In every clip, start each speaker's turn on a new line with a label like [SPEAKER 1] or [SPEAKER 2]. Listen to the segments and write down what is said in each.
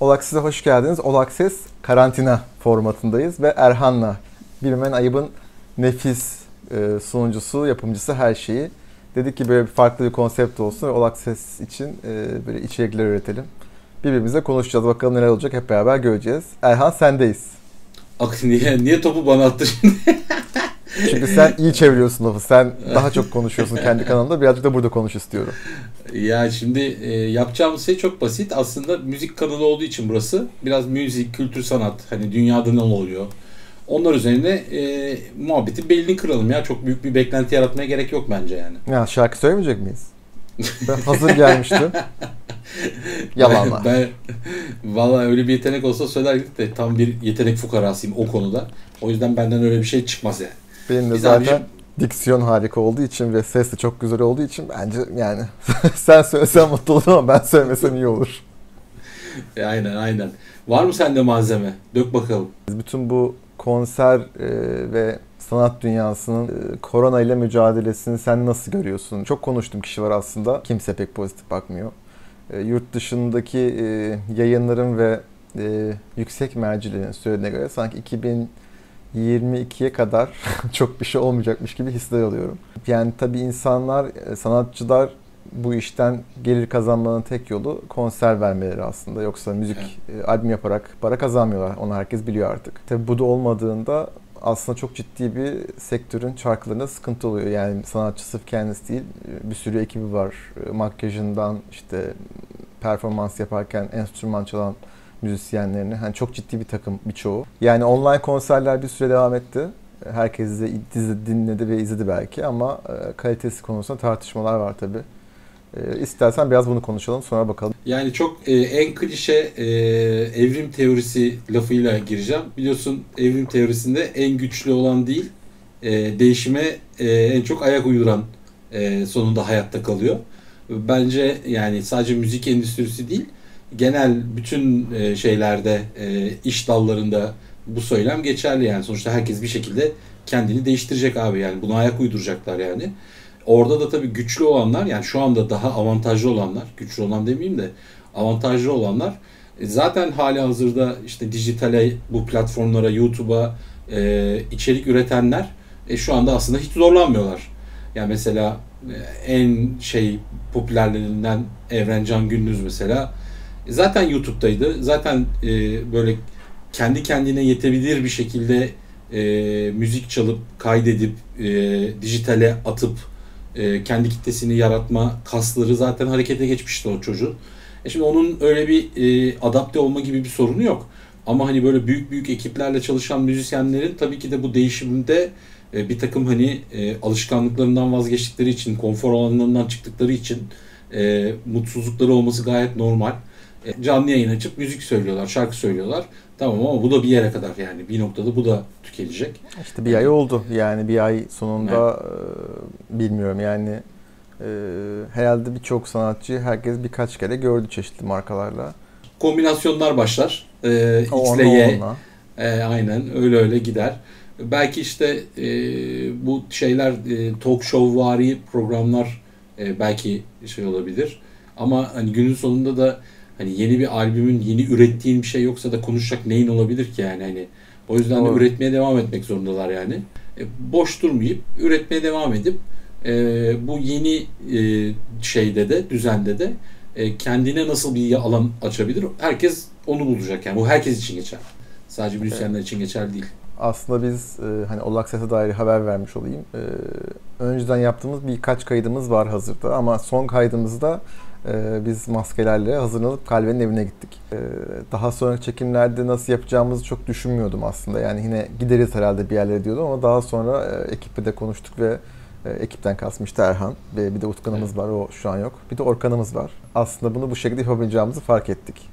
[SPEAKER 1] Olakses'e hoş geldiniz. Olakses karantina formatındayız ve Erhan'la Bilmen Ayıb'ın nefis e, sunucusu, yapımcısı her şeyi. Dedik ki böyle bir farklı bir konsept olsun ve Olakses için e, böyle içerikler üretelim. Birbirimizle konuşacağız. Bakalım neler olacak hep beraber göreceğiz. Erhan sendeyiz.
[SPEAKER 2] Ak niye, niye topu bana attı şimdi?
[SPEAKER 1] Çünkü sen iyi çeviriyorsun lafı. Sen daha çok konuşuyorsun kendi kanalında. Birazcık da burada konuş istiyorum.
[SPEAKER 2] Ya şimdi e, yapacağımız şey çok basit. Aslında müzik kanalı olduğu için burası. Biraz müzik, kültür, sanat. Hani dünyada ne oluyor? Onlar üzerine e, muhabbeti belini kıralım ya. Çok büyük bir beklenti yaratmaya gerek yok bence yani.
[SPEAKER 1] Ya şarkı söylemeyecek miyiz? Ben hazır gelmiştim. Yalanlar.
[SPEAKER 2] ben valla öyle bir yetenek olsa söylerdik de tam bir yetenek fukarasıyım o konuda. O yüzden benden öyle bir şey çıkmaz yani.
[SPEAKER 1] Benim de
[SPEAKER 2] Biz
[SPEAKER 1] zaten
[SPEAKER 2] abicim-
[SPEAKER 1] diksiyon harika olduğu için ve ses de çok güzel olduğu için bence yani sen söylesen mutlu olurum ama ben söylemesem iyi olur.
[SPEAKER 2] E, aynen aynen. Var mı sende malzeme? Dök bakalım.
[SPEAKER 1] Bütün bu konser e, ve sanat dünyasının e, korona ile mücadelesini sen nasıl görüyorsun? Çok konuştuğum kişi var aslında. Kimse pek pozitif bakmıyor. E, yurt dışındaki e, yayınların ve e, yüksek mercilerin söylediğine göre sanki 2022'ye kadar çok bir şey olmayacakmış gibi hisler alıyorum. Yani tabii insanlar, e, sanatçılar bu işten gelir kazanmanın tek yolu konser vermeleri aslında. Yoksa müzik e, albüm yaparak para kazanmıyorlar. Onu herkes biliyor artık. Tabii bu da olmadığında aslında çok ciddi bir sektörün çarklarında sıkıntı oluyor. Yani sanatçı sırf kendisi değil, bir sürü ekibi var. E, Makyajından işte performans yaparken enstrüman çalan müzisyenlerini. Hani çok ciddi bir takım birçoğu. Yani online konserler bir süre devam etti. Herkes de dinledi ve izledi belki ama e, kalitesi konusunda tartışmalar var tabii. E, İstersen biraz bunu konuşalım sonra bakalım.
[SPEAKER 2] Yani çok e, en klişe e, evrim teorisi lafıyla gireceğim. Biliyorsun evrim teorisinde en güçlü olan değil, e, değişime e, en çok ayak uyduran e, sonunda hayatta kalıyor. Bence yani sadece müzik endüstrisi değil, genel bütün e, şeylerde, e, iş dallarında bu söylem geçerli yani. Sonuçta herkes bir şekilde kendini değiştirecek abi yani. Buna ayak uyduracaklar yani. Orada da tabii güçlü olanlar yani şu anda daha avantajlı olanlar, güçlü olan demeyeyim de avantajlı olanlar e, zaten hali hazırda işte dijitale, bu platformlara, YouTube'a e, içerik üretenler e, şu anda aslında hiç zorlanmıyorlar. Yani mesela en şey popülerlerinden Evrencan Gündüz mesela zaten YouTube'daydı. Zaten e, böyle kendi kendine yetebilir bir şekilde e, müzik çalıp kaydedip e, dijitale atıp e, kendi kitlesini yaratma kasları zaten harekete geçmişti o çocuğun. E şimdi onun öyle bir e, adapte olma gibi bir sorunu yok. Ama hani böyle büyük büyük ekiplerle çalışan müzisyenlerin tabii ki de bu değişimde e, bir takım hani e, alışkanlıklarından vazgeçtikleri için, konfor alanlarından çıktıkları için e, mutsuzlukları olması gayet normal. E, canlı yayın açıp müzik söylüyorlar, şarkı söylüyorlar. Tamam ama bu da bir yere kadar yani. Bir noktada bu da tükenecek.
[SPEAKER 1] İşte bir ay oldu. Yani bir ay sonunda e, bilmiyorum yani e, herhalde birçok sanatçı herkes birkaç kere gördü çeşitli markalarla.
[SPEAKER 2] Kombinasyonlar başlar. E, X ile Y. E, aynen öyle öyle gider. Belki işte e, bu şeyler e, talk show vari programlar e, belki şey olabilir. Ama hani günün sonunda da hani yeni bir albümün yeni ürettiğin bir şey yoksa da konuşacak neyin olabilir ki yani hani o yüzden de
[SPEAKER 1] Doğru.
[SPEAKER 2] üretmeye devam etmek zorundalar yani. E, boş durmayıp üretmeye devam edip e, bu yeni e, şeyde de düzende de e, kendine nasıl bir alan açabilir? Herkes onu bulacak yani. Bu herkes için geçer. Sadece müzisyenler için geçerli değil.
[SPEAKER 1] Aslında biz e, hani Olak Ses'e dair haber vermiş olayım. E, önceden yaptığımız birkaç kaydımız var hazırda ama son kaydımızda biz maskelerle hazırlanıp Kalbe'nin evine gittik. E, daha sonraki çekimlerde nasıl yapacağımızı çok düşünmüyordum aslında. Yani yine gideriz herhalde bir yerlere diyordum ama daha sonra e, ekiple de konuştuk ve e, ekipten kasmıştı Erhan ve bir de Utkan'ımız var o şu an yok. Bir de Orkan'ımız var. Aslında bunu bu şekilde yapabileceğimizi fark ettik.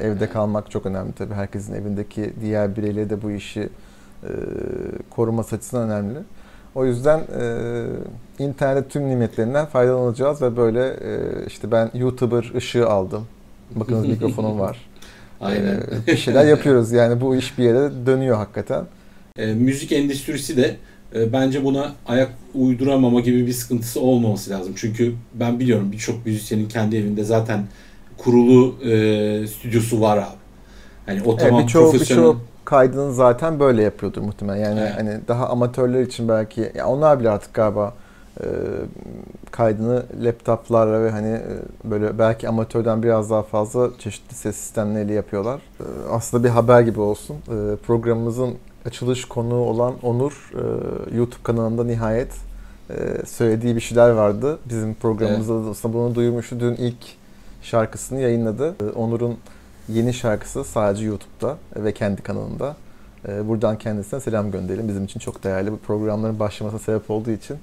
[SPEAKER 1] E, evde kalmak çok önemli tabii. Herkesin evindeki diğer bireyleri de bu işi e, koruması açısından önemli. O yüzden e, internet tüm nimetlerinden faydalanacağız ve böyle e, işte ben YouTuber ışığı aldım. Bakınız mikrofonum var.
[SPEAKER 2] Aynen.
[SPEAKER 1] E, bir şeyler yapıyoruz yani bu iş bir yere dönüyor hakikaten.
[SPEAKER 2] E, müzik endüstrisi de e, bence buna ayak uyduramama gibi bir sıkıntısı olmaması lazım. Çünkü ben biliyorum birçok müzisyenin kendi evinde zaten kurulu e, stüdyosu var abi.
[SPEAKER 1] Hani o tamam evet, birçok, profesyonel... birçok kaydını zaten böyle yapıyordur muhtemelen. Yani evet. hani daha amatörler için belki ya onlar bile artık galiba e, kaydını laptoplarla ve hani e, böyle belki amatörden biraz daha fazla çeşitli ses sistemleriyle yapıyorlar. E, aslında bir haber gibi olsun. E, programımızın açılış konuğu olan Onur e, YouTube kanalında nihayet e, söylediği bir şeyler vardı. Bizim programımızda evet. aslında bunu duyurmuştu. Dün ilk şarkısını yayınladı. E, Onur'un yeni şarkısı sadece YouTube'da ve kendi kanalında. E, buradan kendisine selam gönderelim. Bizim için çok değerli. Bu programların başlamasına sebep olduğu için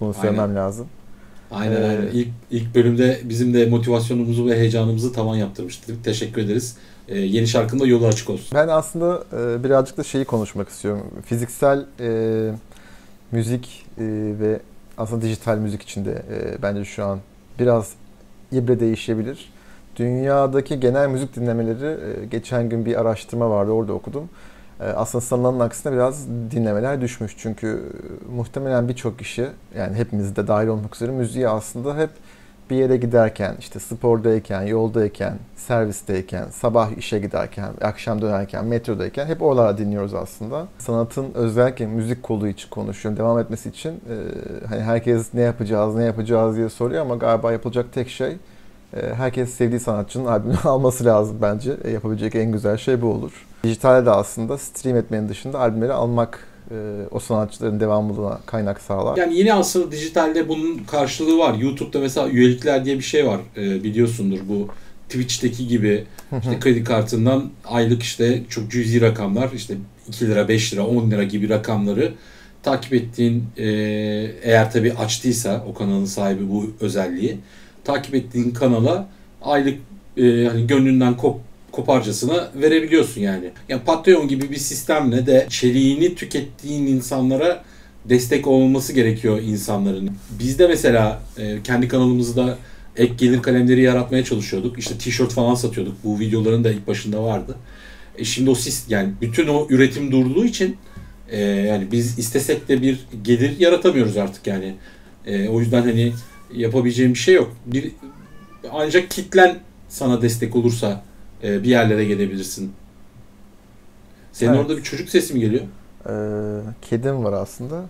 [SPEAKER 1] bunu söylemem lazım.
[SPEAKER 2] Aynen ee, aynen. İlk, ilk bölümde bizim de motivasyonumuzu ve heyecanımızı tavan yaptırmıştık. Teşekkür ederiz. Ee, yeni şarkında yolu açık olsun.
[SPEAKER 1] Ben aslında e, birazcık da şeyi konuşmak istiyorum. Fiziksel e, müzik e, ve aslında dijital müzik içinde e, bence şu an biraz ibre değişebilir. Dünyadaki genel müzik dinlemeleri e, geçen gün bir araştırma vardı orada okudum. E, aslında sanılanın aksine biraz dinlemeler düşmüş. Çünkü e, muhtemelen birçok kişi yani hepimiz de dahil olmak üzere müziği aslında hep bir yere giderken, işte spordayken, yoldayken, servisteyken, sabah işe giderken, akşam dönerken, metrodayken hep oralara dinliyoruz aslında. Sanatın özellikle müzik kolu için konuşuyorum. Devam etmesi için hani herkes ne yapacağız, ne yapacağız diye soruyor ama galiba yapılacak tek şey herkes sevdiği sanatçının albümünü alması lazım bence. E, yapabilecek en güzel şey bu olur. Dijitalde de aslında stream etmenin dışında albümleri almak e, o sanatçıların devamlılığına kaynak sağlar.
[SPEAKER 2] Yani yine aslında dijitalde bunun karşılığı var. YouTube'da mesela üyelikler diye bir şey var. biliyorsundur bu Twitch'teki gibi işte kredi kartından aylık işte çok cüzi rakamlar işte 2 lira, 5 lira, 10 lira gibi rakamları takip ettiğin eğer tabii açtıysa o kanalın sahibi bu özelliği takip ettiğin kanala aylık e, hani gönlünden kop koparcasına verebiliyorsun yani. Yani Patreon gibi bir sistemle de içeriğini tükettiğin insanlara destek olması gerekiyor insanların. Biz de mesela e, kendi kanalımızda ek gelir kalemleri yaratmaya çalışıyorduk. İşte tişört falan satıyorduk. Bu videoların da ilk başında vardı. E şimdi o sistem yani bütün o üretim durduğu için e, yani biz istesek de bir gelir yaratamıyoruz artık yani. E, o yüzden hani yapabileceğim bir şey yok. Bir, ancak kitlen sana destek olursa e, bir yerlere gelebilirsin. Senin evet. orada bir çocuk sesi mi geliyor?
[SPEAKER 1] Ee, kedim var aslında.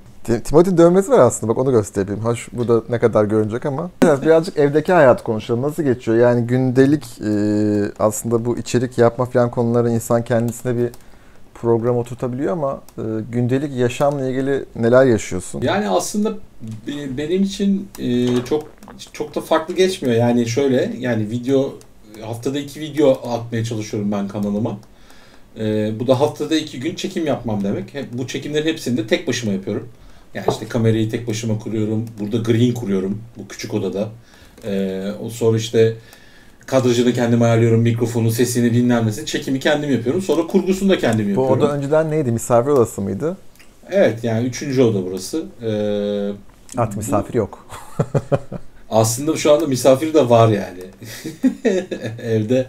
[SPEAKER 1] Timothy dövmesi var aslında. Bak onu göstereyim. Ha şu, burada ne kadar görünecek ama. Biraz birazcık evdeki hayat konuşalım. Nasıl geçiyor? Yani gündelik e, aslında bu içerik yapma falan konuları insan kendisine bir program oturtabiliyor ama e, gündelik yaşamla ilgili neler yaşıyorsun?
[SPEAKER 2] Yani aslında benim için e, çok çok da farklı geçmiyor. Yani şöyle yani video haftada iki video atmaya çalışıyorum ben kanalıma. E, bu da haftada iki gün çekim yapmam demek. Hep, bu çekimlerin hepsini de tek başıma yapıyorum. Yani işte kamerayı tek başıma kuruyorum. Burada green kuruyorum bu küçük odada. E, sonra işte kadrajını kendim ayarlıyorum, mikrofonu, sesini dinlenmesini, çekimi kendim yapıyorum. Sonra kurgusunu da kendim yapıyorum.
[SPEAKER 1] Bu oda önceden neydi? Misafir odası mıydı?
[SPEAKER 2] Evet yani üçüncü oda burası. Ee,
[SPEAKER 1] Artık misafir bu, yok.
[SPEAKER 2] aslında şu anda misafir de var yani. Evde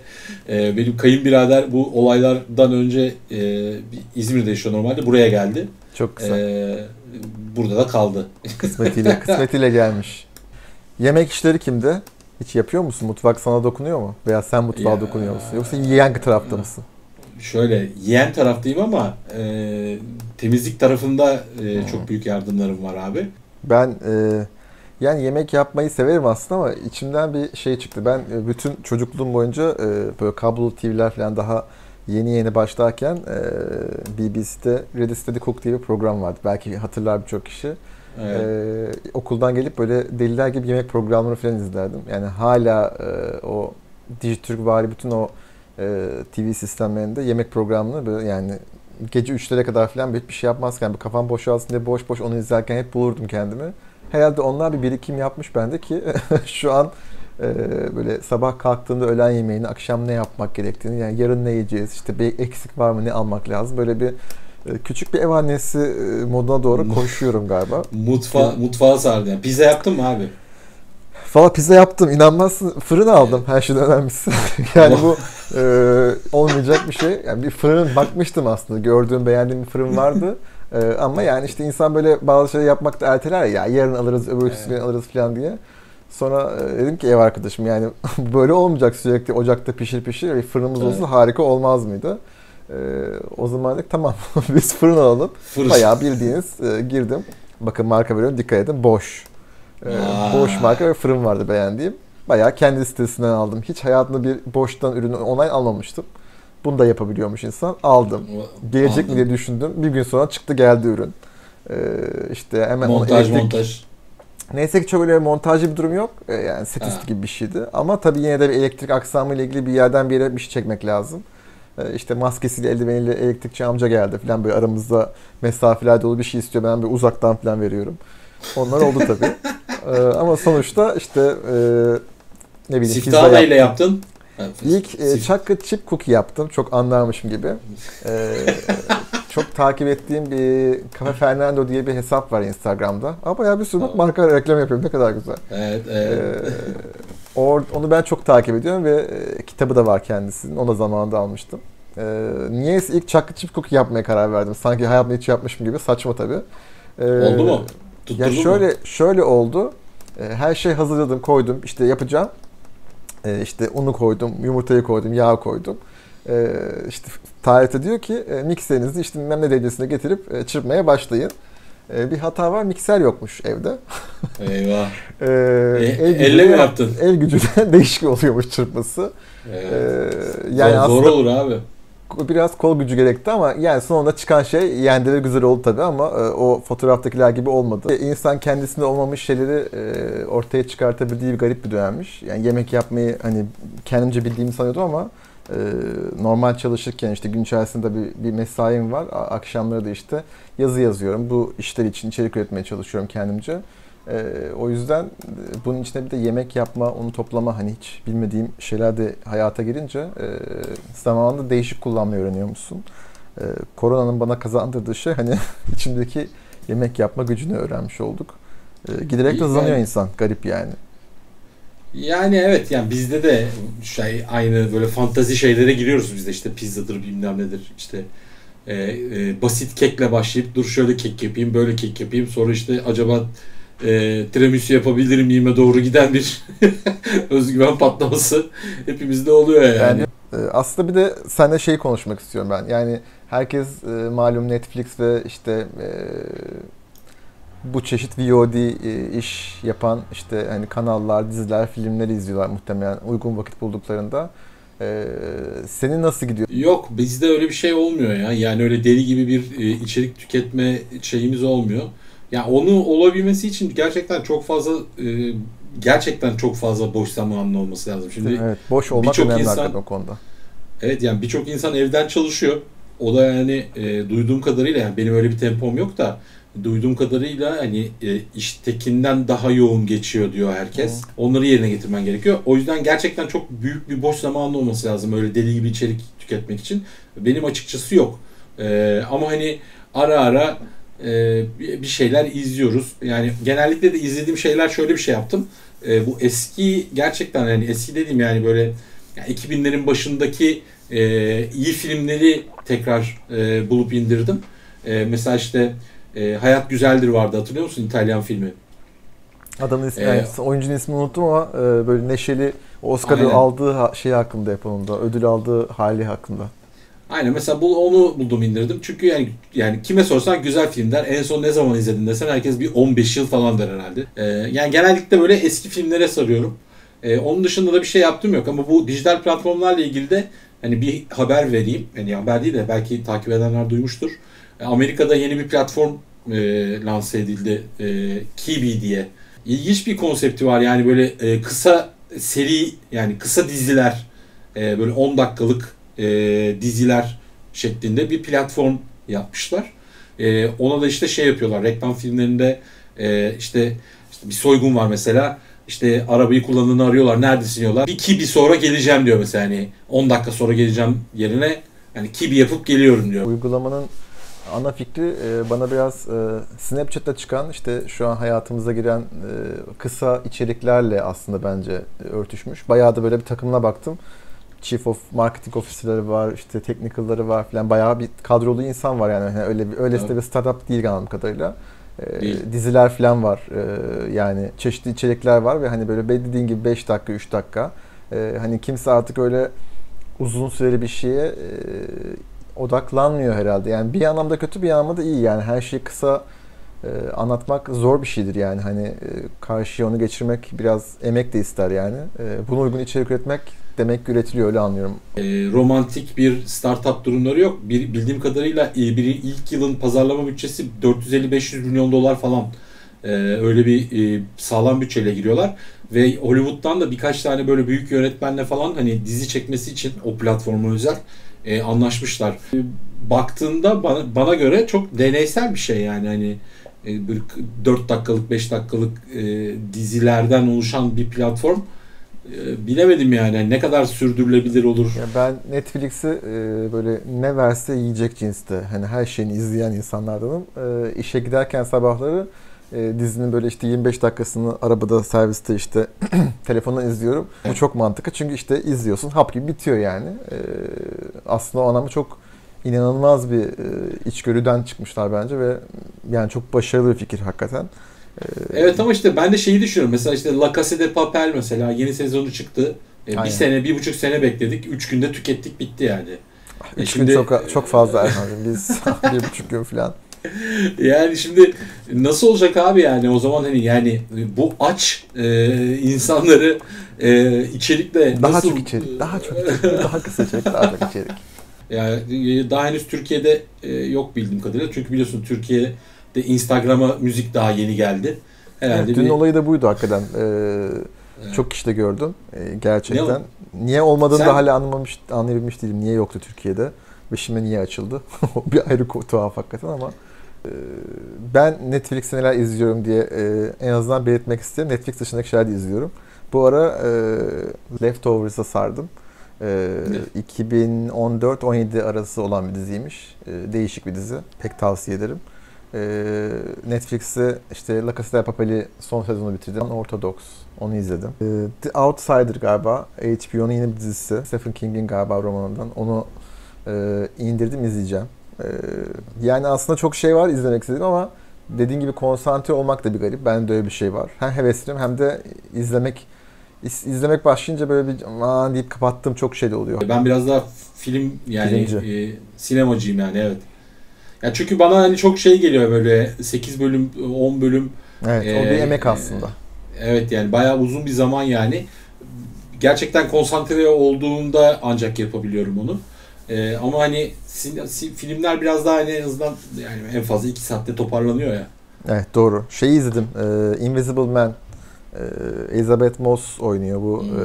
[SPEAKER 2] e, benim kayınbirader bu olaylardan önce e, İzmir'de yaşıyor normalde. Buraya geldi.
[SPEAKER 1] Çok güzel. E,
[SPEAKER 2] burada da kaldı.
[SPEAKER 1] kısmetiyle, kısmetiyle gelmiş. Yemek işleri kimde? Hiç yapıyor musun? Mutfak sana dokunuyor mu? Veya sen mutfağa ya, dokunuyor musun? Yoksa yiyen tarafta mısın?
[SPEAKER 2] Şöyle yiyen taraftayım ama e, temizlik tarafında e, hmm. çok büyük yardımlarım var abi.
[SPEAKER 1] Ben e, yani yemek yapmayı severim aslında ama içimden bir şey çıktı. Ben e, bütün çocukluğum boyunca e, böyle kablolu TV'ler falan daha yeni yeni başlarken e, BBC'de Ready Steady Cook diye bir program vardı. Belki hatırlar birçok kişi. Evet. Ee, okuldan gelip böyle deliler gibi yemek programları falan izlerdim. Yani hala e, o Dijitürk vari bütün o e, TV sistemlerinde yemek programını böyle yani gece 3'lere kadar falan bir şey yapmazken bir kafam boşalsın diye boş boş onu izlerken hep bulurdum kendimi. Herhalde onlar bir birikim yapmış bende ki şu an e, böyle sabah kalktığında öğlen yemeğini, akşam ne yapmak gerektiğini, yani yarın ne yiyeceğiz, işte bir eksik var mı, ne almak lazım böyle bir küçük bir ev annesi e, moduna doğru koşuyorum galiba.
[SPEAKER 2] Mutfa mutfağa sardı. Yani pizza yaptın mı abi?
[SPEAKER 1] Valla pizza yaptım. İnanmazsın. Fırın aldım her şeyden önemlisi. yani bu e, olmayacak bir şey. Yani bir fırın bakmıştım aslında. Gördüğüm, beğendiğim bir fırın vardı. Ee, ama yani işte insan böyle bazı şeyler yapmakta erteler ya yarın alırız öbür evet. alırız falan diye. Sonra e, dedim ki ev arkadaşım yani böyle olmayacak sürekli ocakta pişir pişir bir fırınımız evet. olsa harika olmaz mıydı? Ee, o zaman dedik tamam biz fırın alalım. Fırın. Bayağı bildiğiniz e, girdim. Bakın marka veriyorum dikkat edin boş. Ee, boş marka ve fırın vardı beğendiğim. Bayağı kendi sitesinden aldım. Hiç hayatımda bir boştan ürünü online almamıştım. Bunu da yapabiliyormuş insan. Aldım. Gelecek mi diye düşündüm. Bir gün sonra çıktı geldi ürün. Ee, işte hemen
[SPEAKER 2] montaj elektrik... montaj.
[SPEAKER 1] Neyse ki çok öyle montajlı bir durum yok. Ee, yani set üstü gibi bir şeydi. Ama tabii yine de bir elektrik aksamı ile ilgili bir yerden bir yere bir şey çekmek lazım. Ee, işte maskesiyle eldiveniyle elektrikçi amca geldi falan böyle aramızda mesafeler dolu bir şey istiyor. Ben bir uzaktan falan veriyorum. Onlar oldu tabii. ee, ama sonuçta işte e, ne bileyim
[SPEAKER 2] Siftahla ile yaptın.
[SPEAKER 1] İlk e, chocolate chip cookie yaptım. Çok anlarmışım gibi. Ee, çok takip ettiğim bir Cafe Fernando diye bir hesap var Instagram'da. Ama bayağı bir sürü marka reklam yapıyorum. Ne kadar güzel.
[SPEAKER 2] Evet, evet. Ee,
[SPEAKER 1] or, onu ben çok takip ediyorum ve e, kitabı da var kendisinin. Onu da zamanında almıştım. Ee, niyeyse ilk chocolate chip cookie yapmaya karar verdim. Sanki hayatımda hiç yapmışım gibi. Saçma tabii.
[SPEAKER 2] Ee, oldu mu?
[SPEAKER 1] Tutturdun ya şöyle mu? şöyle oldu. Ee, her şey hazırladım, koydum. İşte yapacağım. Ee, işte unu koydum, yumurtayı koydum, yağ koydum. Ee, işte tarihte diyor ki e, mikserinizi işte ne derecesine getirip e, çırpmaya başlayın. Ee, bir hata var, mikser yokmuş evde.
[SPEAKER 2] Eyvah. ee, e, el elle mi yaptın?
[SPEAKER 1] El gücüyle değişik oluyormuş çırpması.
[SPEAKER 2] Evet. Ee, yani zor, zor olur abi
[SPEAKER 1] biraz kol gücü gerekti ama yani sonunda çıkan şey yendi güzel oldu tabii ama e, o fotoğraftakiler gibi olmadı. İnsan kendisinde olmamış şeyleri e, ortaya çıkartabildiği bir garip bir dönemmiş. Yani yemek yapmayı hani kendimce bildiğimi sanıyordum ama e, normal çalışırken işte gün içerisinde bir, bir mesaim var. Akşamları da işte yazı yazıyorum. Bu işler için içerik üretmeye çalışıyorum kendimce. Ee, o yüzden e, bunun içine bir de yemek yapma, onu toplama hani hiç bilmediğim şeyler de hayata girince e, zamanında değişik kullanmayı öğreniyor musun? E, koronanın bana kazandırdığı şey hani içimdeki yemek yapma gücünü öğrenmiş olduk. E, giderek de hızlanıyor yani, insan. Garip yani.
[SPEAKER 2] Yani evet yani bizde de şey aynı böyle fantazi şeylere giriyoruz bizde işte pizzadır bilmem nedir işte e, e, basit kekle başlayıp dur şöyle kek yapayım böyle kek yapayım sonra işte acaba e, tiramisu yapabilir miyime doğru giden bir özgüven patlaması hepimizde oluyor yani. yani
[SPEAKER 1] e, aslında bir de seninle şey konuşmak istiyorum ben. Yani herkes e, malum Netflix ve işte e, bu çeşit VOD e, iş yapan işte hani kanallar, diziler, filmler izliyorlar muhtemelen uygun vakit bulduklarında. Ee, senin nasıl gidiyor?
[SPEAKER 2] Yok bizde öyle bir şey olmuyor ya. Yani öyle deli gibi bir e, içerik tüketme şeyimiz olmuyor. Yani onu olabilmesi için gerçekten çok fazla e, gerçekten çok fazla boş zamanın olması lazım. Şimdi
[SPEAKER 1] evet, boş olmak önemli insan, o konuda.
[SPEAKER 2] Evet yani birçok insan evden çalışıyor. O da yani e, duyduğum kadarıyla yani benim öyle bir tempom yok da duyduğum kadarıyla hani e, iştekinden daha yoğun geçiyor diyor herkes. Hı. Onları yerine getirmen gerekiyor. O yüzden gerçekten çok büyük bir boş zamanın olması lazım öyle deli gibi içerik tüketmek için. Benim açıkçası yok. E, ama hani ara ara e, bir şeyler izliyoruz. Yani genellikle de izlediğim şeyler şöyle bir şey yaptım. E, bu eski gerçekten yani eski dediğim yani böyle yani 2000'lerin başındaki e, iyi filmleri tekrar e, bulup indirdim. E, mesela işte e, Hayat Güzeldir vardı hatırlıyor musun İtalyan filmi?
[SPEAKER 1] Adamın ismi, ee, yani oyuncunun ismini unuttum ama e, böyle neşeli Oscar'ı aldığı şey hakkında yapımında, ödül aldığı hali hakkında.
[SPEAKER 2] Aynen mesela bu onu buldum indirdim. Çünkü yani yani kime sorsan güzel filmler. En son ne zaman izledin desen herkes bir 15 yıl falan der herhalde. Ee, yani genellikle böyle eski filmlere sarıyorum. Ee, onun dışında da bir şey yaptım yok ama bu dijital platformlarla ilgili de hani bir haber vereyim. Yani haber değil de belki takip edenler duymuştur. Ee, Amerika'da yeni bir platform e, lanse edildi. E, Kibi diye. İlginç bir konsepti var yani böyle e, kısa seri yani kısa diziler e, böyle 10 dakikalık e, diziler şeklinde bir platform yapmışlar. E, ona da işte şey yapıyorlar. Reklam filmlerinde e, işte, işte bir soygun var mesela. İşte arabayı kullandığını arıyorlar. Neredesin diyorlar. Bir kibi sonra geleceğim diyor mesela. Hani 10 dakika sonra geleceğim yerine hani kibi yapıp geliyorum diyor.
[SPEAKER 1] Uygulamanın ana fikri e, bana biraz e, Snapchat'ta çıkan işte şu an hayatımıza giren e, kısa içeriklerle aslında bence örtüşmüş. Bayağı da böyle bir takımına baktım Chief of Marketing Officer'ları var, işte technical'ları var falan bayağı bir kadrolu insan var yani. yani öyle bir öylesine
[SPEAKER 2] Evet.
[SPEAKER 1] bir startup değil anladığım kadarıyla.
[SPEAKER 2] Değil.
[SPEAKER 1] diziler falan var. Yani çeşitli içerikler var ve hani böyle dediğin gibi 5 dakika, 3 dakika. Hani kimse artık öyle uzun süreli bir şeye e, odaklanmıyor herhalde. Yani bir anlamda kötü bir anlamda da iyi. Yani her şeyi kısa e, anlatmak zor bir şeydir yani. Hani e, karşıya onu geçirmek biraz emek de ister yani. E, buna uygun içerik üretmek demek üretiliyor öyle anlıyorum.
[SPEAKER 2] E, romantik bir startup durumları yok. Bir, bildiğim kadarıyla e, bir ilk yılın pazarlama bütçesi 450-500 milyon dolar falan. E, öyle bir e, sağlam bütçeyle giriyorlar ve Hollywood'dan da birkaç tane böyle büyük yönetmenle falan hani dizi çekmesi için o platforma özel e, anlaşmışlar. E, baktığında bana, bana göre çok deneysel bir şey yani hani e, bir 4 dakikalık 5 dakikalık e, dizilerden oluşan bir platform e, bilemedim yani Hani ne kadar sürdürülebilir olur.
[SPEAKER 1] Ya ben Netflix'i e, böyle ne verse yiyecek cinste. Hani her şeyini izleyen insanlardanım. E, işe giderken sabahları e, dizinin böyle işte 25 dakikasını arabada serviste işte telefondan izliyorum. Bu çok mantıklı çünkü işte izliyorsun hap gibi bitiyor yani. E, aslında o anlamda çok inanılmaz bir e, içgörüden çıkmışlar bence ve yani çok başarılı bir fikir hakikaten. E,
[SPEAKER 2] Evet ama işte ben de şeyi düşünüyorum. Mesela işte La Casa de Papel mesela yeni sezonu çıktı. E, bir sene, bir buçuk sene bekledik. Üç günde tükettik bitti yani.
[SPEAKER 1] Üç
[SPEAKER 2] şimdi-
[SPEAKER 1] gün çok, çok fazla Erhan'cığım. Biz bir buçuk gün falan.
[SPEAKER 2] Yani şimdi nasıl olacak abi yani o zaman hani yani bu aç e, insanları e, içerikle
[SPEAKER 1] Daha
[SPEAKER 2] nasıl...
[SPEAKER 1] çok içerik, daha çok içerik, daha kısa içerik, daha çok içerik.
[SPEAKER 2] Yani daha henüz Türkiye'de e, yok bildiğim kadarıyla. Çünkü biliyorsun Türkiye'de Instagram'a müzik daha yeni geldi. Herhalde
[SPEAKER 1] Evet, dün
[SPEAKER 2] bir-
[SPEAKER 1] olayı da buydu hakikaten. Ee, Çok kişi de gördüm ee, gerçekten.
[SPEAKER 2] Ne
[SPEAKER 1] niye olmadığını
[SPEAKER 2] Sen-
[SPEAKER 1] da hala anlamamış, anlayabilmiş değilim. Niye yoktu Türkiye'de ve şimdi niye açıldı? Bir ayrı tuhaf hakikaten ama ben Netflix'te neler izliyorum diye e, en azından belirtmek isterim. Netflix dışındaki şeyler de izliyorum. Bu ara e, Leftovers'a sardım. E, 2014-17 arası olan bir diziymiş. E, değişik bir dizi. Pek tavsiye ederim. E, Netflix'te işte La Casa de Papel'i son sezonu bitirdim. Ortodox. Onu izledim. E, The Outsider galiba. HBO'nun yeni bir dizisi. Stephen King'in galiba romanından. Onu e, indirdim izleyeceğim. E, yani aslında çok şey var izlemek istediğim ama dediğin gibi konsantre olmak da bir garip. Bende öyle bir şey var. Hem hevesliyim hem de izlemek iz- izlemek başlayınca böyle bir aman deyip kapattığım çok şey de oluyor.
[SPEAKER 2] Ben biraz daha film yani e, sinemacıyım yani evet. Ya çünkü bana hani çok şey geliyor böyle 8 bölüm 10 bölüm
[SPEAKER 1] Evet, o bir
[SPEAKER 2] Ee,
[SPEAKER 1] emek
[SPEAKER 2] e,
[SPEAKER 1] aslında.
[SPEAKER 2] evet yani bayağı uzun bir zaman yani. Gerçekten konsantre olduğumda ancak yapabiliyorum onu. E, ama hani sin- si- filmler biraz daha hani en azından yani en fazla 2 saatte toparlanıyor ya.
[SPEAKER 1] Evet doğru. Şeyi izledim. e, Invisible Man. E, Elizabeth Moss oynuyor bu.
[SPEAKER 2] Hmm.
[SPEAKER 1] E,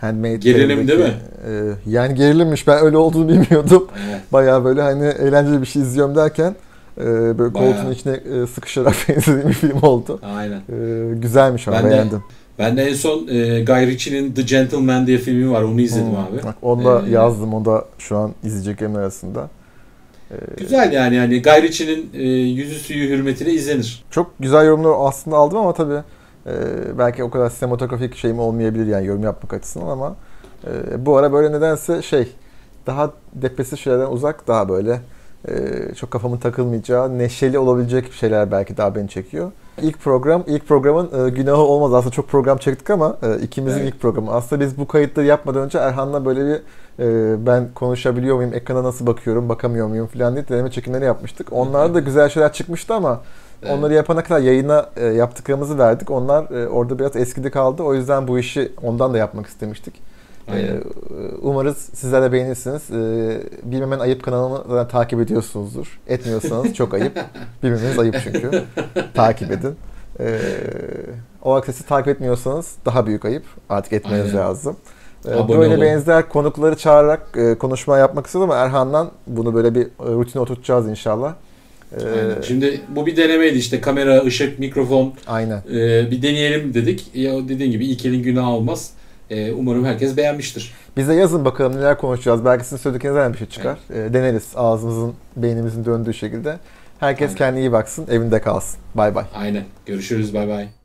[SPEAKER 1] Handmaid's
[SPEAKER 2] Gerilim değil mi?
[SPEAKER 1] e, yani gerilimmiş. Ben öyle olduğunu bilmiyordum.
[SPEAKER 2] Evet.
[SPEAKER 1] Bayağı böyle hani eğlenceli bir şey izliyorum derken e, böyle
[SPEAKER 2] Bayağı.
[SPEAKER 1] koltuğun içine e, sıkışarak izlediğim bir film oldu.
[SPEAKER 2] Aynen.
[SPEAKER 1] E, güzelmiş ama
[SPEAKER 2] Ben de
[SPEAKER 1] beğendim.
[SPEAKER 2] Ben de en son e, Guy Ritchie'nin The Gentleman diye filmi var. Onu izledim
[SPEAKER 1] Hmm.
[SPEAKER 2] abi.
[SPEAKER 1] Bak, onu da
[SPEAKER 2] Ee,
[SPEAKER 1] yazdım. O da şu an izleyeceklerimin arasında. E,
[SPEAKER 2] Güzel yani yani Guy Ritchie'nin e, yüzü suyu hürmetine izlenir.
[SPEAKER 1] Çok güzel yorumlar aslında aldım ama tabii e, belki o kadar sinematografik şeyim olmayabilir yani yorum yapmak açısından ama e, bu ara böyle nedense şey daha depresif şeylerden uzak daha böyle çok kafamın takılmayacağı neşeli olabilecek şeyler belki daha beni çekiyor. İlk program, ilk programın e, günahı olmaz. Aslında çok program çektik ama e, ikimizin
[SPEAKER 2] Evet.
[SPEAKER 1] ilk programı. Aslında biz bu kayıtları yapmadan önce Erhan'la böyle bir e, ben konuşabiliyor muyum, ekrana nasıl bakıyorum, bakamıyor muyum falan diye deneme çekimleri yapmıştık. Onlarda da güzel şeyler çıkmıştı ama
[SPEAKER 2] Evet.
[SPEAKER 1] Onları yapana kadar yayına yaptıklarımızı verdik. Onlar orada biraz eskide kaldı. O yüzden bu işi ondan da yapmak istemiştik.
[SPEAKER 2] Aynen.
[SPEAKER 1] umarız sizler de beğenirsiniz. E, Bilmemen Ayıp kanalını zaten takip ediyorsunuzdur. Etmiyorsanız çok ayıp. Bilmemeniz ayıp çünkü. takip edin. E, o aksesi takip etmiyorsanız daha büyük ayıp. Artık etmeniz
[SPEAKER 2] Aynen.
[SPEAKER 1] lazım.
[SPEAKER 2] Abone
[SPEAKER 1] böyle
[SPEAKER 2] olun.
[SPEAKER 1] benzer konukları çağırarak e, konuşma yapmak istedim ama Erhan'dan bunu böyle bir e, rutine oturtacağız inşallah.
[SPEAKER 2] Aynen. Şimdi bu bir denemeydi işte kamera, ışık, mikrofon
[SPEAKER 1] aynen.
[SPEAKER 2] e, bir deneyelim dedik. Ya dediğin gibi ilk elin günahı olmaz. E, umarım herkes beğenmiştir.
[SPEAKER 1] Bize yazın bakalım neler konuşacağız. Belki sizin söylediklerinizden bir şey çıkar. Ee, deneriz ağzımızın, beynimizin döndüğü şekilde. Herkes
[SPEAKER 2] Aynen.
[SPEAKER 1] kendine iyi baksın, evinde kalsın. Bay bay.
[SPEAKER 2] Aynen. Görüşürüz. Bay bay.